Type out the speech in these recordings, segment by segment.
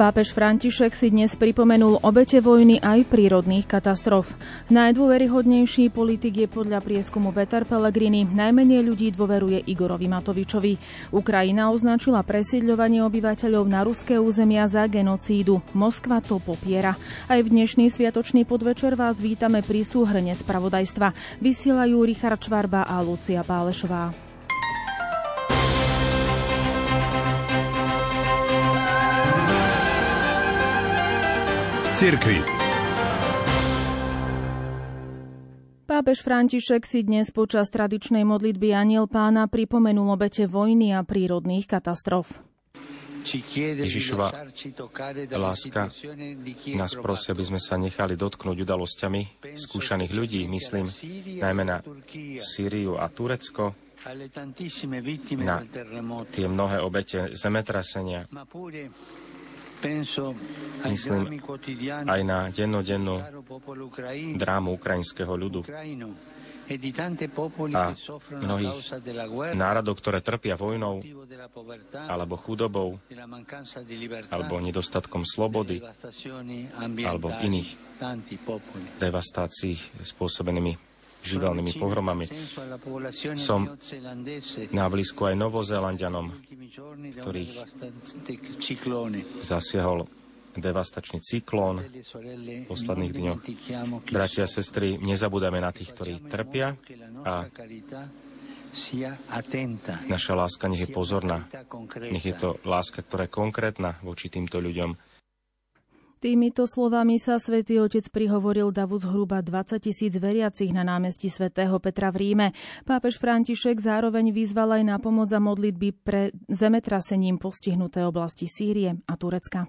Pápež František si dnes pripomenul obete vojny aj prírodných katastrof. Najdôveryhodnejší politik je podľa prieskumu Peter Pellegrini. Najmenej ľudí dôveruje Igorovi Matovičovi. Ukrajina označila presídľovanie obyvateľov na ruské územia za genocídu. Moskva to popiera. Aj v dnešný sviatočný podvečer vás vítame pri súhrne spravodajstva. Vysielajú Richard Čvarba a Lucia Pálešová. Cirkvi. Pápež František si dnes počas tradičnej modlitby Aniel pána pripomenul obete vojny a prírodných katastrof. Ježišova láska nás prosí, aby sme sa nechali dotknúť udalosťami skúšaných ľudí, myslím najmä na Sýriu a Turecko, na tie mnohé obete zemetrasenia, Myslím aj na dennodennú drámu ukrajinského ľudu. e a mnohých národov, ktoré trpia vojnou alebo chudobou alebo nedostatkom slobody alebo iných devastácií spôsobenými živelnými pohromami. Som na blízku aj Novozélandianom, ktorých zasiahol devastačný cyklón v posledných dňoch. Bratia a sestry, nezabúdame na tých, ktorí trpia a naša láska nech je pozorná. Nech je to láska, ktorá je konkrétna voči týmto ľuďom Týmito slovami sa svätý Otec prihovoril davu zhruba 20 tisíc veriacich na námestí svätého Petra v Ríme. Pápež František zároveň vyzval aj na pomoc a modlitby pre zemetrasením postihnuté oblasti Sýrie a Turecka.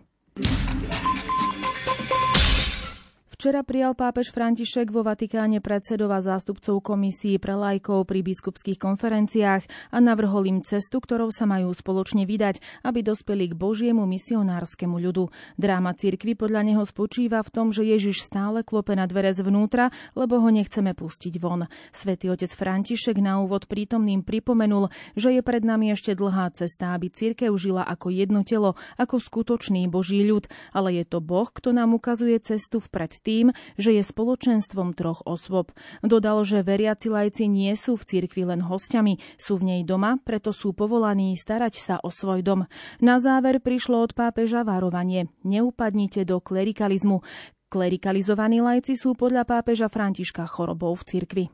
Včera prijal pápež František vo Vatikáne predsedov a zástupcov komisí pre lajkov pri biskupských konferenciách a navrhol im cestu, ktorou sa majú spoločne vydať, aby dospeli k Božiemu misionárskemu ľudu. Dráma cirkvi podľa neho spočíva v tom, že Ježiš stále klope na dvere zvnútra, lebo ho nechceme pustiť von. Svetý otec František na úvod prítomným pripomenul, že je pred nami ešte dlhá cesta, aby cirkev žila ako jedno telo, ako skutočný Boží ľud, ale je to Boh, kto nám ukazuje cestu vpred tým, že je spoločenstvom troch osôb. Dodal, že veriaci lajci nie sú v cirkvi len hostiami, sú v nej doma, preto sú povolaní starať sa o svoj dom. Na záver prišlo od pápeža varovanie. Neupadnite do klerikalizmu. Klerikalizovaní lajci sú podľa pápeža Františka chorobou v cirkvi.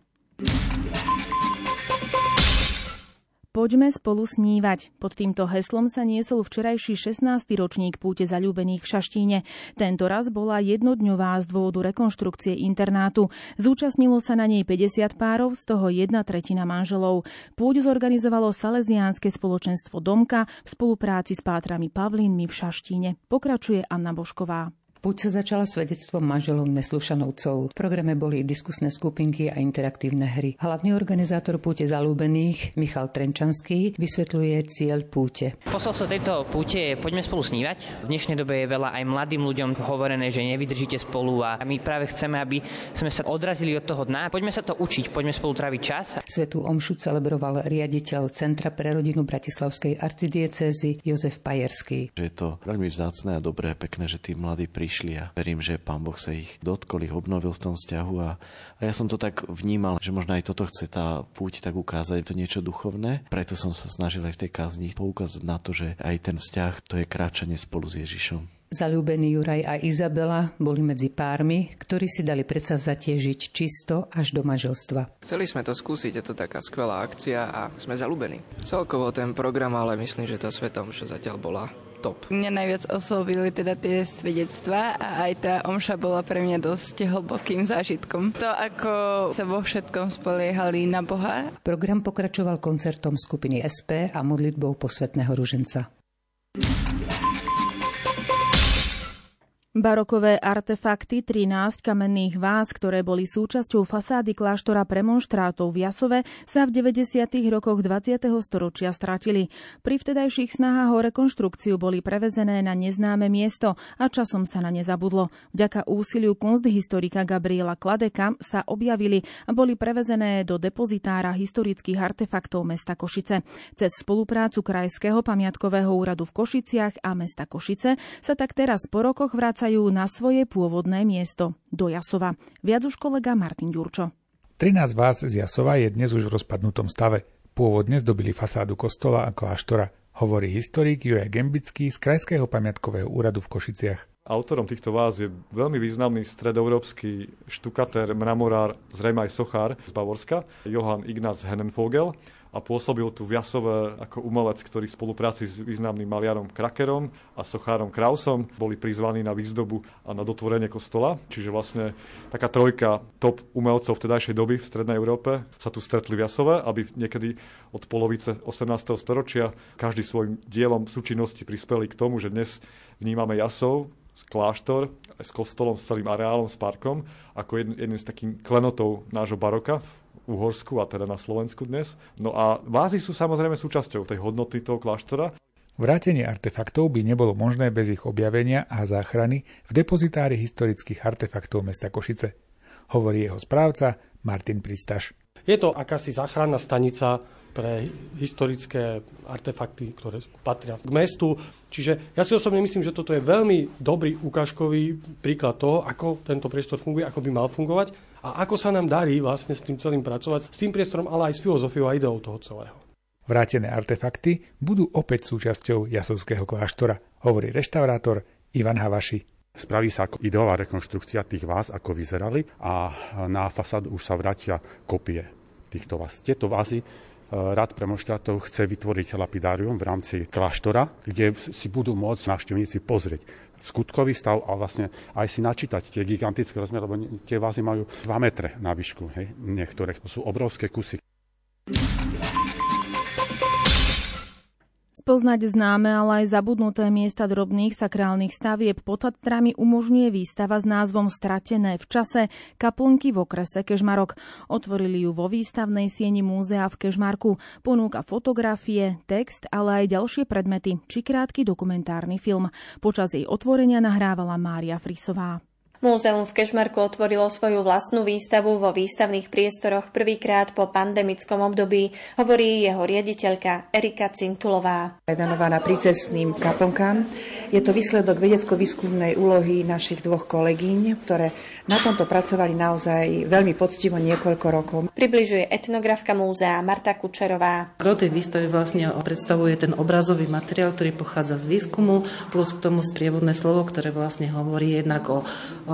Poďme spolu snívať. Pod týmto heslom sa niesol včerajší 16. ročník púte zalúbených v Šaštíne. Tento raz bola jednodňová z dôvodu rekonštrukcie internátu. Zúčastnilo sa na nej 50 párov, z toho jedna tretina manželov. Púť zorganizovalo Salesiánske spoločenstvo Domka v spolupráci s pátrami Pavlínmi v Šaštíne. Pokračuje Anna Bošková. Púť sa začala svedectvom manželov Neslušanovcov. V programe boli diskusné skupinky a interaktívne hry. Hlavný organizátor púte zalúbených, Michal Trenčanský, vysvetľuje cieľ púte. Posolstvo tejto púte je poďme spolu snívať. V dnešnej dobe je veľa aj mladým ľuďom hovorené, že nevydržíte spolu a my práve chceme, aby sme sa odrazili od toho dna. Poďme sa to učiť, poďme spolu tráviť čas. Svetu omšu celebroval riaditeľ Centra pre rodinu Bratislavskej arcidiecézy Jozef Pajerský. Je to veľmi vzácne a dobré, pekné, že tí mladí pri prišli a verím, že pán Boh sa ich dotkol, ich obnovil v tom vzťahu a, a ja som to tak vnímal, že možno aj toto chce tá púť tak ukázať, to niečo duchovné. Preto som sa snažil aj v tej kázni poukázať na to, že aj ten vzťah to je kráčanie spolu s Ježišom. Zalúbení Juraj a Izabela boli medzi pármi, ktorí si dali predsavzatie žiť čisto až do manželstva. Chceli sme to skúsiť, je to taká skvelá akcia a sme zalúbení. Celkovo ten program, ale myslím, že tá svetom, že zatiaľ bola top. Mňa najviac oslovili teda tie svedectvá a aj tá omša bola pre mňa dosť hlbokým zážitkom. To, ako sa vo všetkom spoliehali na Boha. Program pokračoval koncertom skupiny SP a modlitbou posvetného ruženca. Barokové artefakty 13 kamenných vás, ktoré boli súčasťou fasády kláštora premonštrátov v Jasove, sa v 90. rokoch 20. storočia stratili. Pri vtedajších snahách o rekonštrukciu boli prevezené na neznáme miesto a časom sa na ne zabudlo. Vďaka úsiliu kunsthistorika Gabriela Kladeka sa objavili a boli prevezené do depozitára historických artefaktov mesta Košice. Cez spoluprácu Krajského pamiatkového úradu v Košiciach a mesta Košice sa tak teraz po rokoch vracajú vracajú na svoje pôvodné miesto, do Jasova. Viac už kolega Martin Ďurčo. 13 vás z Jasova je dnes už v rozpadnutom stave. Pôvodne zdobili fasádu kostola a kláštora, hovorí historik Juraj Gembický z Krajského pamiatkového úradu v Košiciach. Autorom týchto váz je veľmi významný stredoeurópsky štukatér, mramorár, zrejme aj sochár z Bavorska, Johann Ignaz Hennenvogel a pôsobil tu v Jasove ako umelec, ktorý v spolupráci s významným maliarom Krakerom a sochárom Krausom boli prizvaní na výzdobu a na dotvorenie kostola. Čiže vlastne taká trojka top umelcov vtedajšej doby v Strednej Európe sa tu stretli v Jasove, aby niekedy od polovice 18. storočia každý svojim dielom súčinnosti prispeli k tomu, že dnes vnímame Jasov, kláštor s kostolom, s celým areálom, s parkom, ako jeden z takých klenotov nášho baroka Uhorsku a teda na Slovensku dnes. No a vázy sú samozrejme súčasťou tej hodnoty toho kláštora. Vrátenie artefaktov by nebolo možné bez ich objavenia a záchrany v depozitári historických artefaktov mesta Košice. Hovorí jeho správca Martin Pristaš. Je to akási záchranná stanica pre historické artefakty, ktoré patria k mestu. Čiže ja si osobne myslím, že toto je veľmi dobrý ukážkový príklad toho, ako tento priestor funguje, ako by mal fungovať a ako sa nám darí vlastne s tým celým pracovať, s tým priestorom, ale aj s filozofiou a ideou toho celého. Vrátené artefakty budú opäť súčasťou Jasovského kláštora, hovorí reštaurátor Ivan Havaši. Spraví sa ako ideová rekonštrukcia tých vás, ako vyzerali a na fasádu už sa vrátia kopie týchto vás. Tieto vázy Rad premonštrátov chce vytvoriť lapidárium v rámci kláštora, kde si budú môcť návštevníci pozrieť skutkový stav a vlastne aj si načítať tie gigantické rozmery, lebo tie vázy majú 2 metre na výšku, hej, niektoré. To sú obrovské kusy. Spoznať známe, ale aj zabudnuté miesta drobných sakrálnych stavieb pod Tatrami umožňuje výstava s názvom Stratené v čase kaplnky v okrese Kežmarok. Otvorili ju vo výstavnej sieni múzea v Kežmarku. Ponúka fotografie, text, ale aj ďalšie predmety, či krátky dokumentárny film. Počas jej otvorenia nahrávala Mária Frisová. Múzeum v Kešmarku otvorilo svoju vlastnú výstavu vo výstavných priestoroch prvýkrát po pandemickom období, hovorí jeho riaditeľka Erika Cintulová. Venovaná prícestným kaplnkám. Je to výsledok vedecko-výskumnej úlohy našich dvoch kolegyň, ktoré na tomto pracovali naozaj veľmi poctivo niekoľko rokov. Približuje etnografka múzea Marta Kučerová. Gro tej výstavy vlastne predstavuje ten obrazový materiál, ktorý pochádza z výskumu, plus k tomu sprievodné slovo, ktoré vlastne hovorí jednak o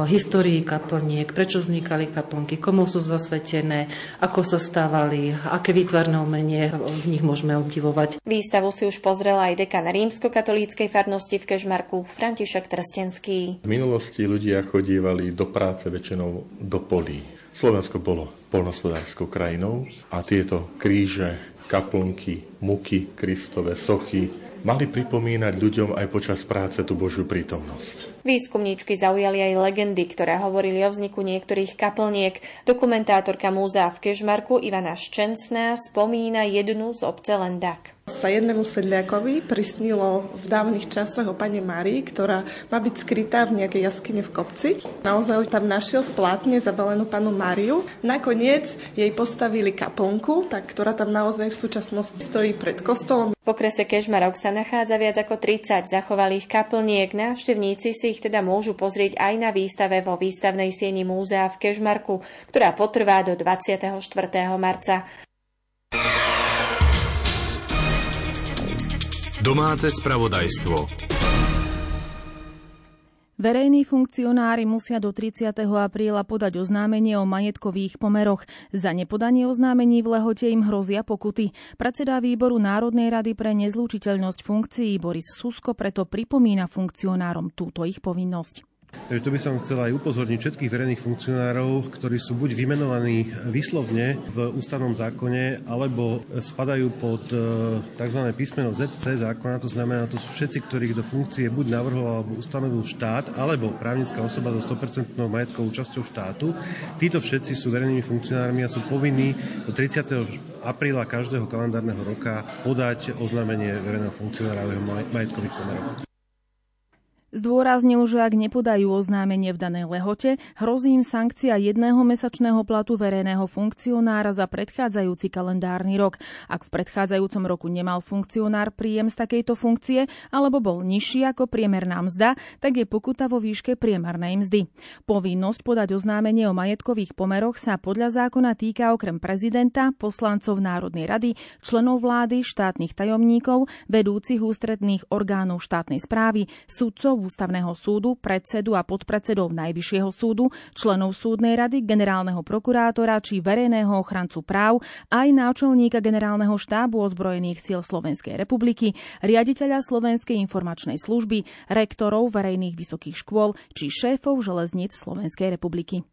histórii kaplniek, prečo vznikali kaplnky, komu sú zasvetené, ako sa stávali, aké výtvarné umenie v nich môžeme obdivovať. Výstavu si už pozrela aj dekan rímsko-katolíckej farnosti v Kežmarku František Trstenský. V minulosti ľudia chodívali do práce väčšinou do polí. Slovensko bolo polnospodárskou krajinou a tieto kríže, kaplnky, muky, kristové sochy, mali pripomínať ľuďom aj počas práce tú Božiu prítomnosť. Výskumníčky zaujali aj legendy, ktoré hovorili o vzniku niektorých kaplniek. Dokumentátorka múzea v Kežmarku Ivana Ščensná spomína jednu z obce Lendak sa jednému sedliakovi prisnilo v dávnych časoch o pane Marii, ktorá má byť skrytá v nejakej jaskyne v kopci. Naozaj tam našiel v plátne zabalenú panu Máriu. Nakoniec jej postavili kaplnku, tak, ktorá tam naozaj v súčasnosti stojí pred kostolom. V okrese Kežmarok sa nachádza viac ako 30 zachovalých kaplniek. Návštevníci si ich teda môžu pozrieť aj na výstave vo výstavnej sieni múzea v Kežmarku, ktorá potrvá do 24. marca. Domáce spravodajstvo. Verejní funkcionári musia do 30. apríla podať oznámenie o majetkových pomeroch. Za nepodanie oznámení v lehote im hrozia pokuty. Predseda výboru Národnej rady pre nezlúčiteľnosť funkcií Boris Susko preto pripomína funkcionárom túto ich povinnosť. Takže to by som chcel aj upozorniť všetkých verejných funkcionárov, ktorí sú buď vymenovaní výslovne v ústavnom zákone, alebo spadajú pod e, tzv. písmeno ZC zákona, to znamená, to sú všetci, ktorých do funkcie buď navrhol alebo ustanovil štát, alebo právnická osoba so 100% majetkovou účasťou štátu. Títo všetci sú verejnými funkcionármi a sú povinní do 30 apríla každého kalendárneho roka podať oznámenie verejného funkcionára o jeho majetkových pomeroch. Zdôraznil, že ak nepodajú oznámenie v danej lehote, hrozí im sankcia jedného mesačného platu verejného funkcionára za predchádzajúci kalendárny rok. Ak v predchádzajúcom roku nemal funkcionár príjem z takejto funkcie alebo bol nižší ako priemerná mzda, tak je pokuta vo výške priemernej mzdy. Povinnosť podať oznámenie o majetkových pomeroch sa podľa zákona týka okrem prezidenta, poslancov Národnej rady, členov vlády, štátnych tajomníkov, vedúcich ústredných orgánov štátnej správy, sudcov ústavného súdu, predsedu a podpredsedov Najvyššieho súdu, členov súdnej rady, generálneho prokurátora či verejného ochrancu práv, aj náčelníka generálneho štábu ozbrojených síl Slovenskej republiky, riaditeľa Slovenskej informačnej služby, rektorov verejných vysokých škôl či šéfov železníc Slovenskej republiky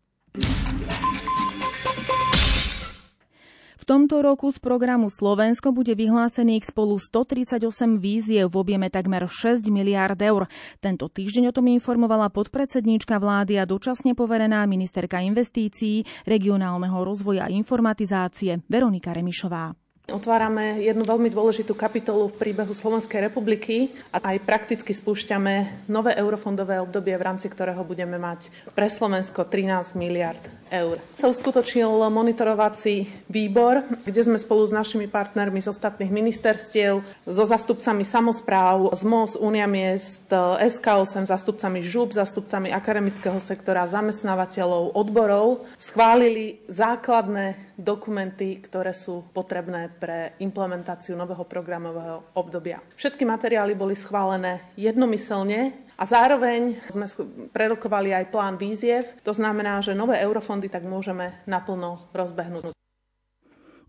tomto roku z programu Slovensko bude vyhlásených spolu 138 víziev v objeme takmer 6 miliárd eur. Tento týždeň o tom informovala podpredsedníčka vlády a dočasne poverená ministerka investícií, regionálneho rozvoja a informatizácie Veronika Remišová. Otvárame jednu veľmi dôležitú kapitolu v príbehu Slovenskej republiky a aj prakticky spúšťame nové eurofondové obdobie, v rámci ktorého budeme mať pre Slovensko 13 miliard eur. Sa uskutočnil monitorovací výbor, kde sme spolu s našimi partnermi z ostatných ministerstiev, so zastupcami samozpráv, z MOS, Unia miest, SK8, zastupcami ŽUB, zastupcami akademického sektora, zamestnávateľov, odborov, schválili základné dokumenty, ktoré sú potrebné pre implementáciu nového programového obdobia. Všetky materiály boli schválené jednomyselne a zároveň sme prerokovali aj plán výziev. To znamená, že nové eurofondy tak môžeme naplno rozbehnúť.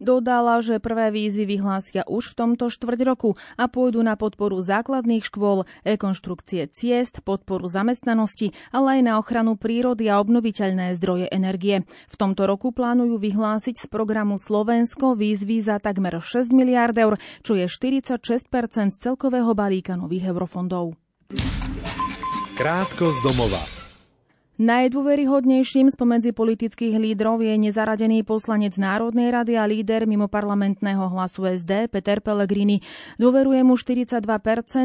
Dodala, že prvé výzvy vyhlásia už v tomto štvrť roku a pôjdu na podporu základných škôl, rekonštrukcie ciest, podporu zamestnanosti, ale aj na ochranu prírody a obnoviteľné zdroje energie. V tomto roku plánujú vyhlásiť z programu Slovensko výzvy za takmer 6 miliard eur, čo je 46 z celkového balíka nových eurofondov. Krátko z domova. Najdôveryhodnejším spomedzi politických lídrov je nezaradený poslanec Národnej rady a líder mimo parlamentného hlasu SD Peter Pellegrini. Dôveruje mu 42%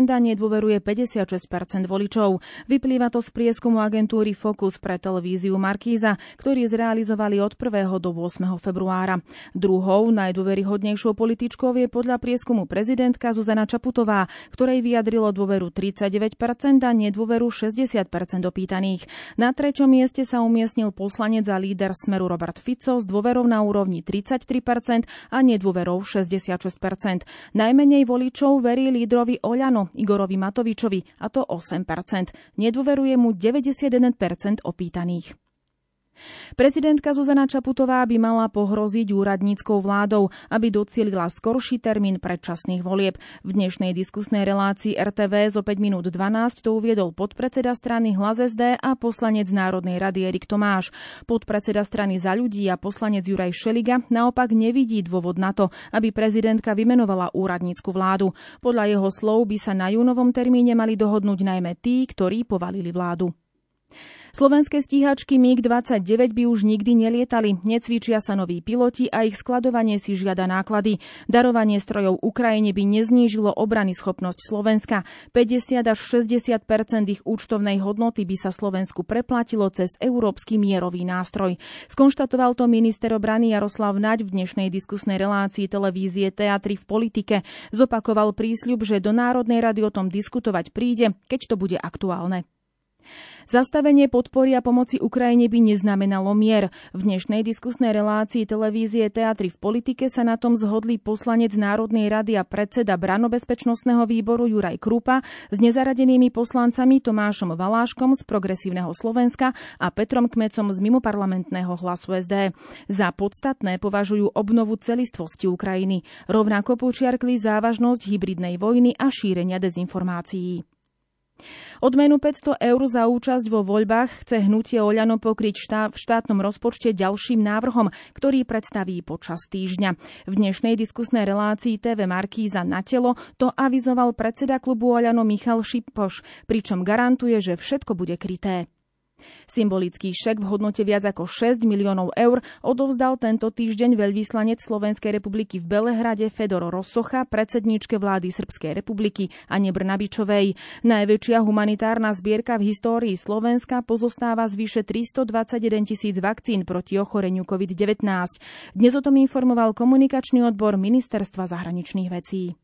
a nedôveruje 56% voličov. Vyplýva to z prieskumu agentúry Focus pre televíziu Markíza, ktorý zrealizovali od 1. do 8. februára. Druhou najdôveryhodnejšou političkou je podľa prieskumu prezidentka Zuzana Čaputová, ktorej vyjadrilo dôveru 39% a nedôveru 60% opýtaných. Na treťom mieste sa umiestnil poslanec a líder Smeru Robert Fico s dôverou na úrovni 33% a nedôverou 66%. Najmenej voličov verí lídrovi Oľano Igorovi Matovičovi a to 8%. Nedôveruje mu 91% opýtaných. Prezidentka Zuzana Čaputová by mala pohroziť úradníckou vládou, aby docielila skorší termín predčasných volieb. V dnešnej diskusnej relácii RTV zo 5 minút 12 to uviedol podpredseda strany Hlas SD a poslanec Národnej rady Erik Tomáš. Podpredseda strany za ľudí a poslanec Juraj Šeliga naopak nevidí dôvod na to, aby prezidentka vymenovala úradnícku vládu. Podľa jeho slov by sa na júnovom termíne mali dohodnúť najmä tí, ktorí povalili vládu. Slovenské stíhačky MiG-29 by už nikdy nelietali. Necvičia sa noví piloti a ich skladovanie si žiada náklady. Darovanie strojov Ukrajine by neznížilo obrany schopnosť Slovenska. 50 až 60% ich účtovnej hodnoty by sa Slovensku preplatilo cez európsky mierový nástroj. Skonštatoval to minister obrany Jaroslav Naď v dnešnej diskusnej relácii televízie Teatry v politike. Zopakoval prísľub, že do Národnej rady o tom diskutovať príde, keď to bude aktuálne. Zastavenie podpory a pomoci Ukrajine by neznamenalo mier. V dnešnej diskusnej relácii televízie Teatry v politike sa na tom zhodli poslanec Národnej rady a predseda Branobezpečnostného výboru Juraj Krupa s nezaradenými poslancami Tomášom Valáškom z Progresívneho Slovenska a Petrom Kmecom z mimoparlamentného hlasu SD. Za podstatné považujú obnovu celistvosti Ukrajiny. Rovnako počiarkli závažnosť hybridnej vojny a šírenia dezinformácií. Odmenu 500 eur za účasť vo voľbách chce hnutie Oľano pokryť štá- v štátnom rozpočte ďalším návrhom, ktorý predstaví počas týždňa. V dnešnej diskusnej relácii TV Markíza na telo to avizoval predseda klubu Oľano Michal Šipoš, pričom garantuje, že všetko bude kryté. Symbolický šek v hodnote viac ako 6 miliónov eur odovzdal tento týždeň veľvyslanec Slovenskej republiky v Belehrade Fedor Rosocha predsedníčke vlády Srbskej republiky Ane Brnabičovej. Najväčšia humanitárna zbierka v histórii Slovenska pozostáva z vyše 321 tisíc vakcín proti ochoreniu COVID-19. Dnes o tom informoval komunikačný odbor Ministerstva zahraničných vecí.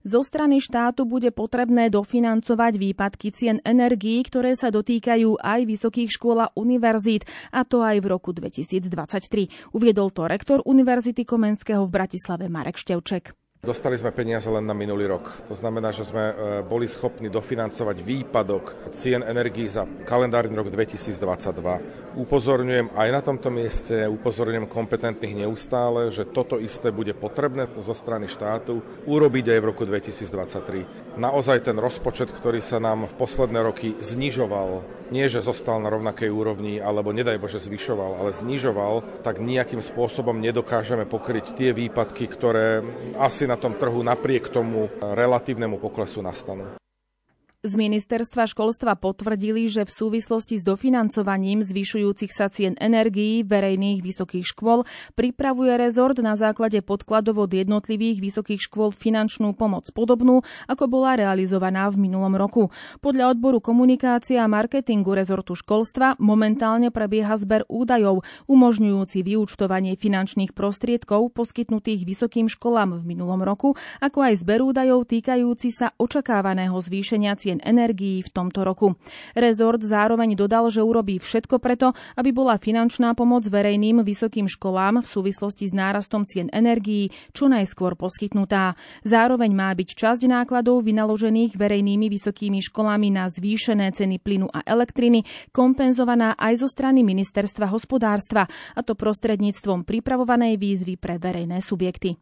Zo strany štátu bude potrebné dofinancovať výpadky cien energií, ktoré sa dotýkajú aj vysokých škôl a univerzít, a to aj v roku 2023. Uviedol to rektor Univerzity Komenského v Bratislave Marek Števček. Dostali sme peniaze len na minulý rok. To znamená, že sme e, boli schopní dofinancovať výpadok cien energií za kalendárny rok 2022. Upozorňujem aj na tomto mieste, upozorňujem kompetentných neustále, že toto isté bude potrebné zo strany štátu urobiť aj v roku 2023. Naozaj ten rozpočet, ktorý sa nám v posledné roky znižoval, nie že zostal na rovnakej úrovni, alebo nedaj Bože zvyšoval, ale znižoval, tak nejakým spôsobom nedokážeme pokryť tie výpadky, ktoré asi na tom trhu napriek tomu relatívnemu poklesu nastanú. Z ministerstva školstva potvrdili, že v súvislosti s dofinancovaním zvyšujúcich sa cien energií verejných vysokých škôl pripravuje rezort na základe podkladov od jednotlivých vysokých škôl finančnú pomoc podobnú, ako bola realizovaná v minulom roku. Podľa odboru komunikácia a marketingu rezortu školstva momentálne prebieha zber údajov umožňujúci vyúčtovanie finančných prostriedkov poskytnutých vysokým školám v minulom roku, ako aj zber údajov týkajúci sa očakávaného zvýšenia cien cien energií v tomto roku. Rezort zároveň dodal, že urobí všetko preto, aby bola finančná pomoc verejným vysokým školám v súvislosti s nárastom cien energií čo najskôr poskytnutá. Zároveň má byť časť nákladov vynaložených verejnými vysokými školami na zvýšené ceny plynu a elektriny kompenzovaná aj zo strany ministerstva hospodárstva, a to prostredníctvom pripravovanej výzvy pre verejné subjekty.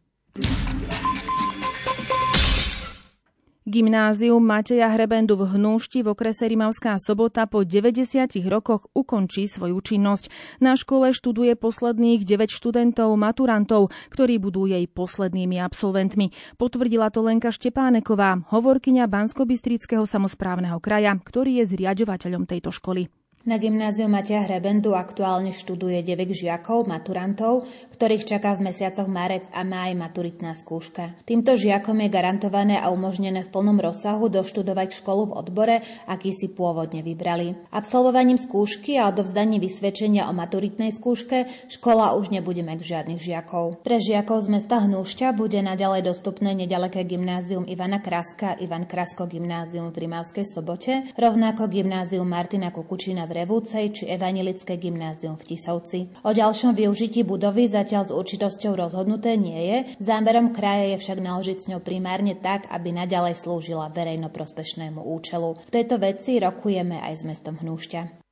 Gymnázium Mateja Hrebendu v Hnúšti v okrese Rimavská sobota po 90 rokoch ukončí svoju činnosť. Na škole študuje posledných 9 študentov, maturantov, ktorí budú jej poslednými absolventmi. Potvrdila to Lenka Štepáneková, hovorkyňa Banskobistrického samozprávneho kraja, ktorý je zriaďovateľom tejto školy. Na gymnáziu Matia Hrebendu aktuálne študuje 9 žiakov, maturantov, ktorých čaká v mesiacoch marec a máj maturitná skúška. Týmto žiakom je garantované a umožnené v plnom rozsahu doštudovať školu v odbore, aký si pôvodne vybrali. Absolvovaním skúšky a odovzdaním vysvedčenia o maturitnej skúške škola už nebude mať žiadnych žiakov. Pre žiakov z mesta Hnúšťa bude naďalej dostupné nedaleké gymnázium Ivana Kraska, Ivan Krasko gymnázium v Rimavskej sobote, rovnako gymnázium Martina Kukučina v Revúcej či Evanilické gymnázium v Tisovci. O ďalšom využití budovy zatiaľ s určitosťou rozhodnuté nie je, zámerom kraje je však naložiť s ňou primárne tak, aby naďalej slúžila verejnoprospešnému účelu. V tejto veci rokujeme aj s mestom Hnúšťa.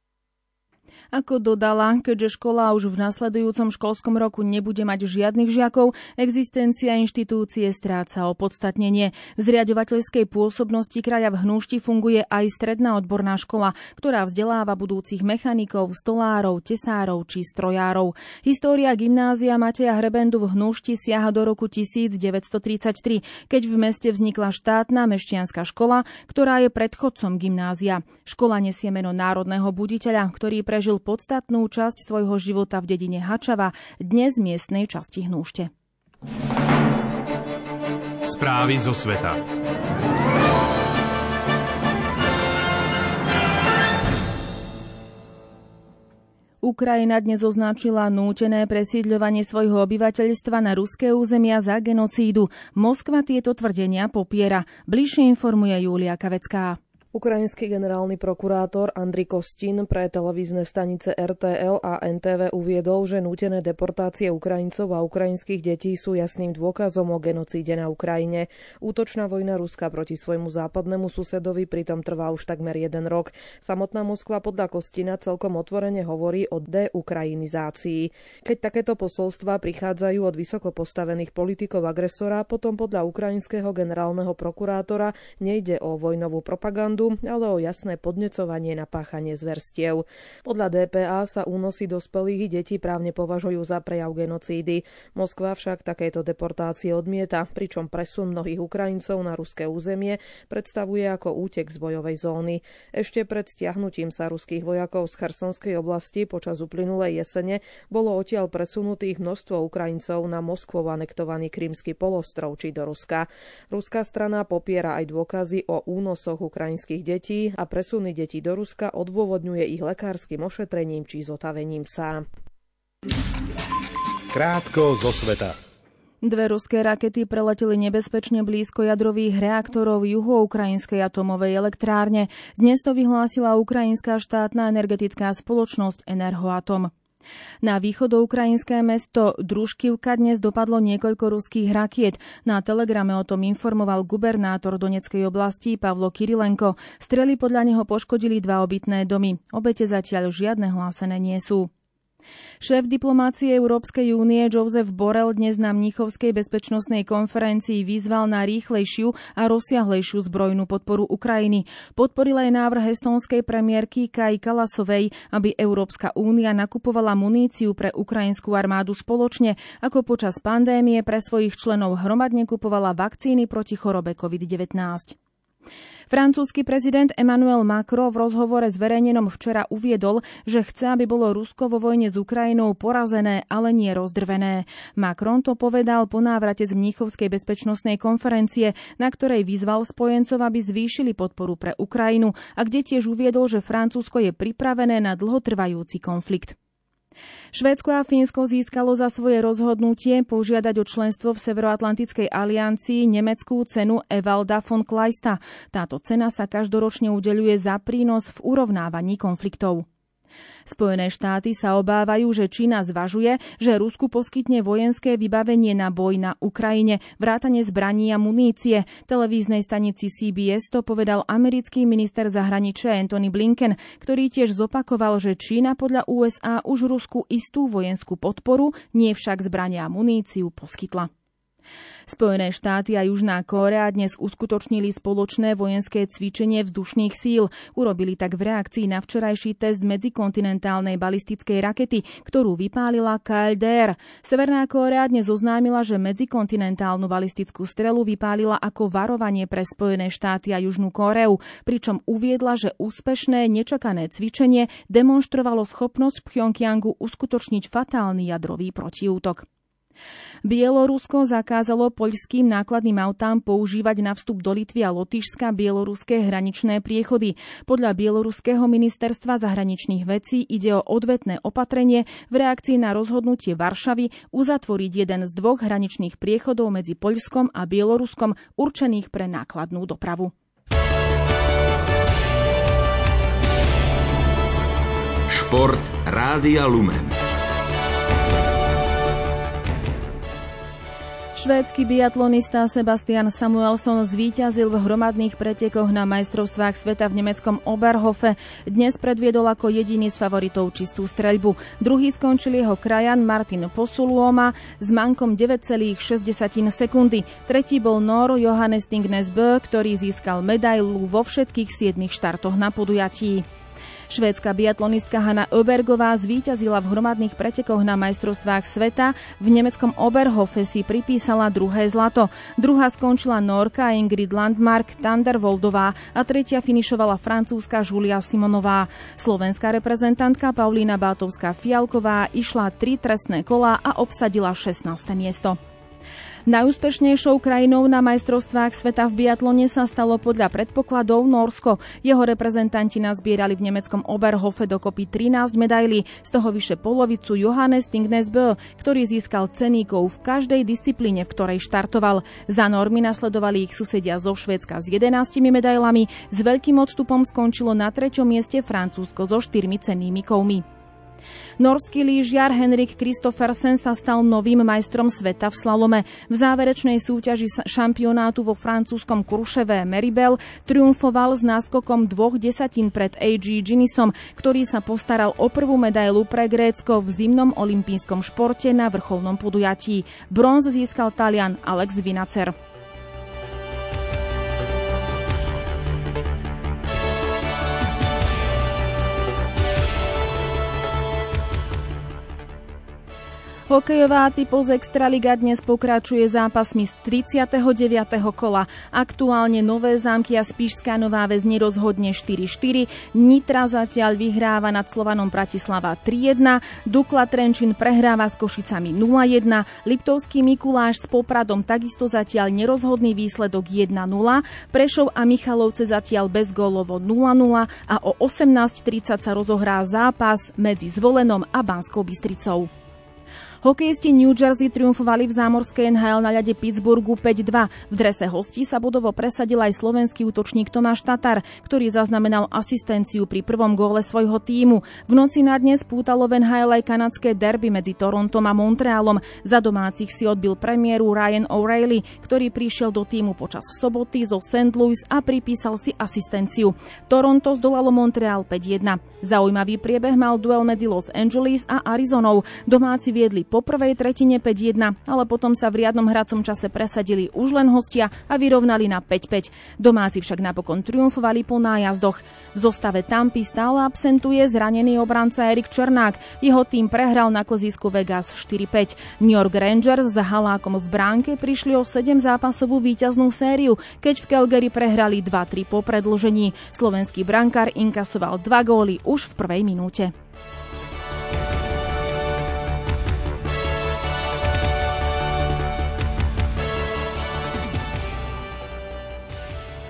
Ako dodala, keďže škola už v nasledujúcom školskom roku nebude mať žiadnych žiakov, existencia inštitúcie stráca opodstatnenie. V zriadovateľskej pôsobnosti kraja v Hnúšti funguje aj stredná odborná škola, ktorá vzdeláva budúcich mechanikov, stolárov, tesárov či strojárov. História gymnázia Mateja Hrebendu v Hnúšti siaha do roku 1933, keď v meste vznikla štátna mešťanská škola, ktorá je predchodcom gymnázia. Škola nesie meno národného buditeľa, ktorý prežil podstatnú časť svojho života v dedine Hačava, dnes miestnej časti Hnúšte. Správy zo sveta. Ukrajina dnes označila nútené presídľovanie svojho obyvateľstva na ruské územia za genocídu. Moskva tieto tvrdenia popiera. Bližšie informuje Julia Kavecká. Ukrajinský generálny prokurátor Andri Kostin pre televízne stanice RTL a NTV uviedol, že nútené deportácie Ukrajincov a ukrajinských detí sú jasným dôkazom o genocíde na Ukrajine. Útočná vojna Ruska proti svojmu západnému susedovi pritom trvá už takmer jeden rok. Samotná Moskva podľa Kostina celkom otvorene hovorí o deukrajinizácii. Keď takéto posolstva prichádzajú od vysoko postavených politikov agresora, potom podľa ukrajinského generálneho prokurátora nejde o vojnovú propagandu, ale o jasné podnecovanie na páchanie zverstiev. Podľa DPA sa únosy dospelých detí právne považujú za prejav genocídy. Moskva však takéto deportácie odmieta, pričom presun mnohých Ukrajincov na ruské územie predstavuje ako útek z bojovej zóny. Ešte pred stiahnutím sa ruských vojakov z Chersonskej oblasti počas uplynulej jesene bolo odtiaľ presunutých množstvo Ukrajincov na Moskvou anektovaný Krímsky polostrov či do Ruska. Ruská strana popiera aj dôkazy o únosoch ukrajinských ukrajinských detí a presuny detí do Ruska odôvodňuje ich lekárskym ošetrením či zotavením sa. Krátko zo sveta. Dve ruské rakety preleteli nebezpečne blízko jadrových reaktorov juhoukrajinskej atomovej elektrárne. Dnes to vyhlásila ukrajinská štátna energetická spoločnosť Enerhoatom. Na východoukrajinské mesto Družkivka dnes dopadlo niekoľko ruských rakiet. Na telegrame o tom informoval gubernátor Doneckej oblasti Pavlo Kirilenko. Strely podľa neho poškodili dva obytné domy. Obete zatiaľ žiadne hlásené nie sú. Šéf diplomácie Európskej únie Joseph Borrell dnes na Mníchovskej bezpečnostnej konferencii vyzval na rýchlejšiu a rozsiahlejšiu zbrojnú podporu Ukrajiny. Podporil aj návrh estonskej premiérky Kai Kalasovej, aby Európska únia nakupovala muníciu pre ukrajinskú armádu spoločne, ako počas pandémie pre svojich členov hromadne kupovala vakcíny proti chorobe COVID-19. Francúzsky prezident Emmanuel Macron v rozhovore zverejnenom včera uviedol, že chce, aby bolo Rusko vo vojne s Ukrajinou porazené, ale nie rozdrvené. Macron to povedal po návrate z Mníchovskej bezpečnostnej konferencie, na ktorej vyzval spojencov, aby zvýšili podporu pre Ukrajinu a kde tiež uviedol, že Francúzsko je pripravené na dlhotrvajúci konflikt. Švédsko a Fínsko získalo za svoje rozhodnutie požiadať o členstvo v Severoatlantickej aliancii nemeckú cenu Evalda von Kleista. Táto cena sa každoročne udeľuje za prínos v urovnávaní konfliktov. Spojené štáty sa obávajú, že Čína zvažuje, že Rusku poskytne vojenské vybavenie na boj na Ukrajine, vrátane zbraní a munície. Televíznej stanici CBS to povedal americký minister zahraničia Anthony Blinken, ktorý tiež zopakoval, že Čína podľa USA už Rusku istú vojenskú podporu, nie však zbrania a muníciu poskytla. Spojené štáty a Južná Kórea dnes uskutočnili spoločné vojenské cvičenie vzdušných síl. Urobili tak v reakcii na včerajší test medzikontinentálnej balistickej rakety, ktorú vypálila KLDR. Severná Kórea dnes oznámila, že medzikontinentálnu balistickú strelu vypálila ako varovanie pre Spojené štáty a Južnú Kóreu, pričom uviedla, že úspešné nečakané cvičenie demonstrovalo schopnosť Pyongyangu uskutočniť fatálny jadrový protiútok. Bielorusko zakázalo poľským nákladným autám používať na vstup do Litvy a Lotyšska bieloruské hraničné priechody. Podľa bieloruského ministerstva zahraničných vecí ide o odvetné opatrenie v reakcii na rozhodnutie Varšavy uzatvoriť jeden z dvoch hraničných priechodov medzi Poľskom a Bieloruskom určených pre nákladnú dopravu. Šport Rádia Lumen. Švédsky biatlonista Sebastian Samuelson zvíťazil v hromadných pretekoch na majstrovstvách sveta v nemeckom Oberhofe. Dnes predviedol ako jediný z favoritov čistú streľbu. Druhý skončil jeho krajan Martin Posuluoma s mankom 9,6 sekundy. Tretí bol Nor Johannes Tingnesbö, ktorý získal medailu vo všetkých siedmich štartoch na podujatí. Švédska biatlonistka Hanna Obergová zvíťazila v hromadných pretekoch na majstrovstvách sveta. V nemeckom Oberhofe si pripísala druhé zlato. Druhá skončila Norka Ingrid Landmark Tandervoldová a tretia finišovala francúzska Julia Simonová. Slovenská reprezentantka Paulína Bátovská Fialková išla tri trestné kola a obsadila 16. miesto. Najúspešnejšou krajinou na majstrovstvách sveta v biatlone sa stalo podľa predpokladov Norsko. Jeho reprezentanti nazbierali v nemeckom Oberhofe dokopy 13 medailí, z toho vyše polovicu Johannes Tingnesbö, ktorý získal ceníkov v každej disciplíne, v ktorej štartoval. Za normy nasledovali ich susedia zo Švédska s 11 medailami, s veľkým odstupom skončilo na treťom mieste Francúzsko so štyrmi cennými kovmi. Norský lyžiar Henrik Kristoffersen sa stal novým majstrom sveta v slalome. V záverečnej súťaži šampionátu vo francúzskom Kruševe Meribel triumfoval s náskokom dvoch desatín pred A.G. Ginisom, ktorý sa postaral o prvú medailu pre Grécko v zimnom olympijskom športe na vrcholnom podujatí. Bronz získal Talian Alex Vinacer. Hokejová typos Extraliga dnes pokračuje zápasmi z 39. kola. Aktuálne Nové zámky a Spíšská Nová väz nerozhodne 4-4. Nitra zatiaľ vyhráva nad Slovanom Bratislava 3-1. Dukla Trenčín prehráva s Košicami 0-1. Liptovský Mikuláš s Popradom takisto zatiaľ nerozhodný výsledok 1-0. Prešov a Michalovce zatiaľ bez gólovo 0-0 a o 18.30 sa rozohrá zápas medzi Zvolenom a Banskou Bystricou. Hokejisti New Jersey triumfovali v zámorskej NHL na ľade Pittsburghu 5-2. V drese hostí sa bodovo presadil aj slovenský útočník Tomáš Tatar, ktorý zaznamenal asistenciu pri prvom góle svojho týmu. V noci na dnes pútalo v NHL aj kanadské derby medzi Torontom a Montrealom. Za domácich si odbil premiéru Ryan O'Reilly, ktorý prišiel do týmu počas soboty zo St. Louis a pripísal si asistenciu. Toronto zdolalo Montreal 5-1. Zaujímavý priebeh mal duel medzi Los Angeles a Arizonou. Domáci viedli po prvej tretine 5-1, ale potom sa v riadnom hracom čase presadili už len hostia a vyrovnali na 5-5. Domáci však napokon triumfovali po nájazdoch. V zostave Tampy stále absentuje zranený obranca Erik Černák. Jeho tým prehral na klzisku Vegas 4-5. New York Rangers s Halákom v bránke prišli o 7 zápasovú víťaznú sériu, keď v Calgary prehrali 2-3 po predlžení. Slovenský brankár inkasoval dva góly už v prvej minúte.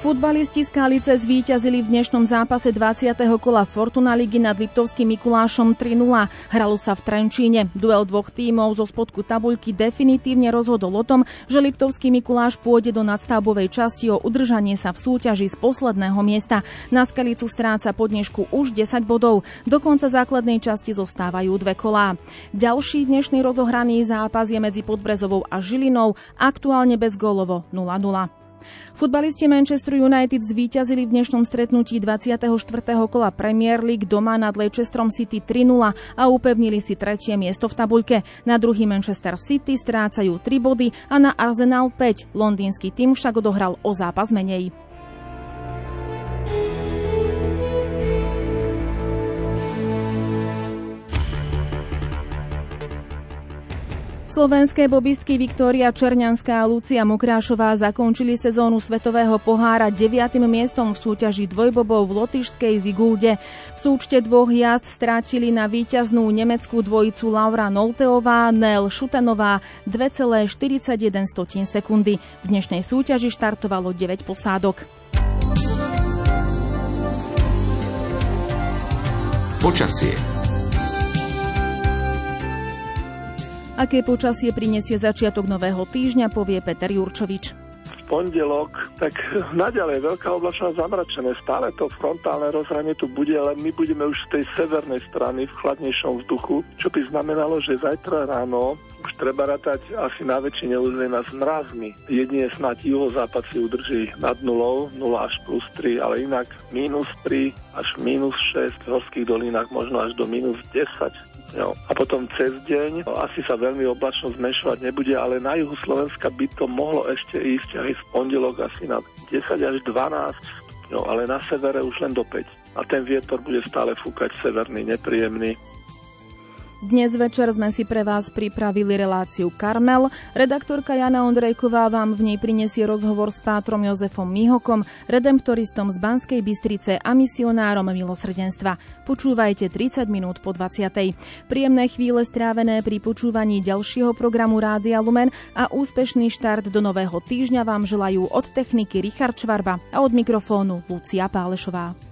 Futbalisti z Kalice zvíťazili v dnešnom zápase 20. kola Fortuna ligy nad Liptovským Mikulášom 3-0. Hralo sa v Trenčíne. Duel dvoch tímov zo spodku tabuľky definitívne rozhodol o tom, že Liptovský Mikuláš pôjde do nadstavbovej časti o udržanie sa v súťaži z posledného miesta. Na Skalicu stráca po dnešku už 10 bodov. Do konca základnej časti zostávajú dve kolá. Ďalší dnešný rozohraný zápas je medzi Podbrezovou a Žilinou, aktuálne bez gólovo 0-0. Futbalisti Manchester United zvíťazili v dnešnom stretnutí 24. kola Premier League doma nad Leicesterom City 3-0 a upevnili si tretie miesto v tabuľke. Na druhý Manchester City strácajú 3 body a na Arsenal 5. Londýnsky tým však odohral o zápas menej. Slovenské bobistky Viktória Černianská a Lucia Mokrášová zakončili sezónu Svetového pohára 9. miestom v súťaži dvojbobov v lotyšskej Zigulde. V súčte dvoch jazd strátili na víťaznú nemeckú dvojicu Laura Nolteová, Nel Šutanová 2,41 sekundy. V dnešnej súťaži štartovalo 9 posádok. Počasie Aké počasie prinesie začiatok nového týždňa, povie Peter Jurčovič v pondelok, tak naďalej veľká oblačná zamračené. Stále to frontálne rozhranie tu bude, ale my budeme už z tej severnej strany v chladnejšom vzduchu, čo by znamenalo, že zajtra ráno už treba ratať asi na väčšine územia s mrazmi. Jedine snáď juhozápad si udrží nad nulou, 0 až plus 3, ale inak minus 3 až minus 6, v horských dolinách možno až do minus 10 stupňov. A potom cez deň no, asi sa veľmi oblačno zmenšovať nebude, ale na juhu Slovenska by to mohlo ešte ísť aj v pondelok asi na 10 až 12 stupňov, ale na severe už len do 5. A ten vietor bude stále fúkať severný, nepríjemný. Dnes večer sme si pre vás pripravili reláciu Karmel. Redaktorka Jana Ondrejková vám v nej prinesie rozhovor s pátrom Jozefom Mihokom, redemptoristom z Banskej Bystrice a misionárom milosrdenstva. Počúvajte 30 minút po 20. Príjemné chvíle strávené pri počúvaní ďalšieho programu Rádia Lumen a úspešný štart do nového týždňa vám želajú od techniky Richard Čvarba a od mikrofónu Lucia Pálešová.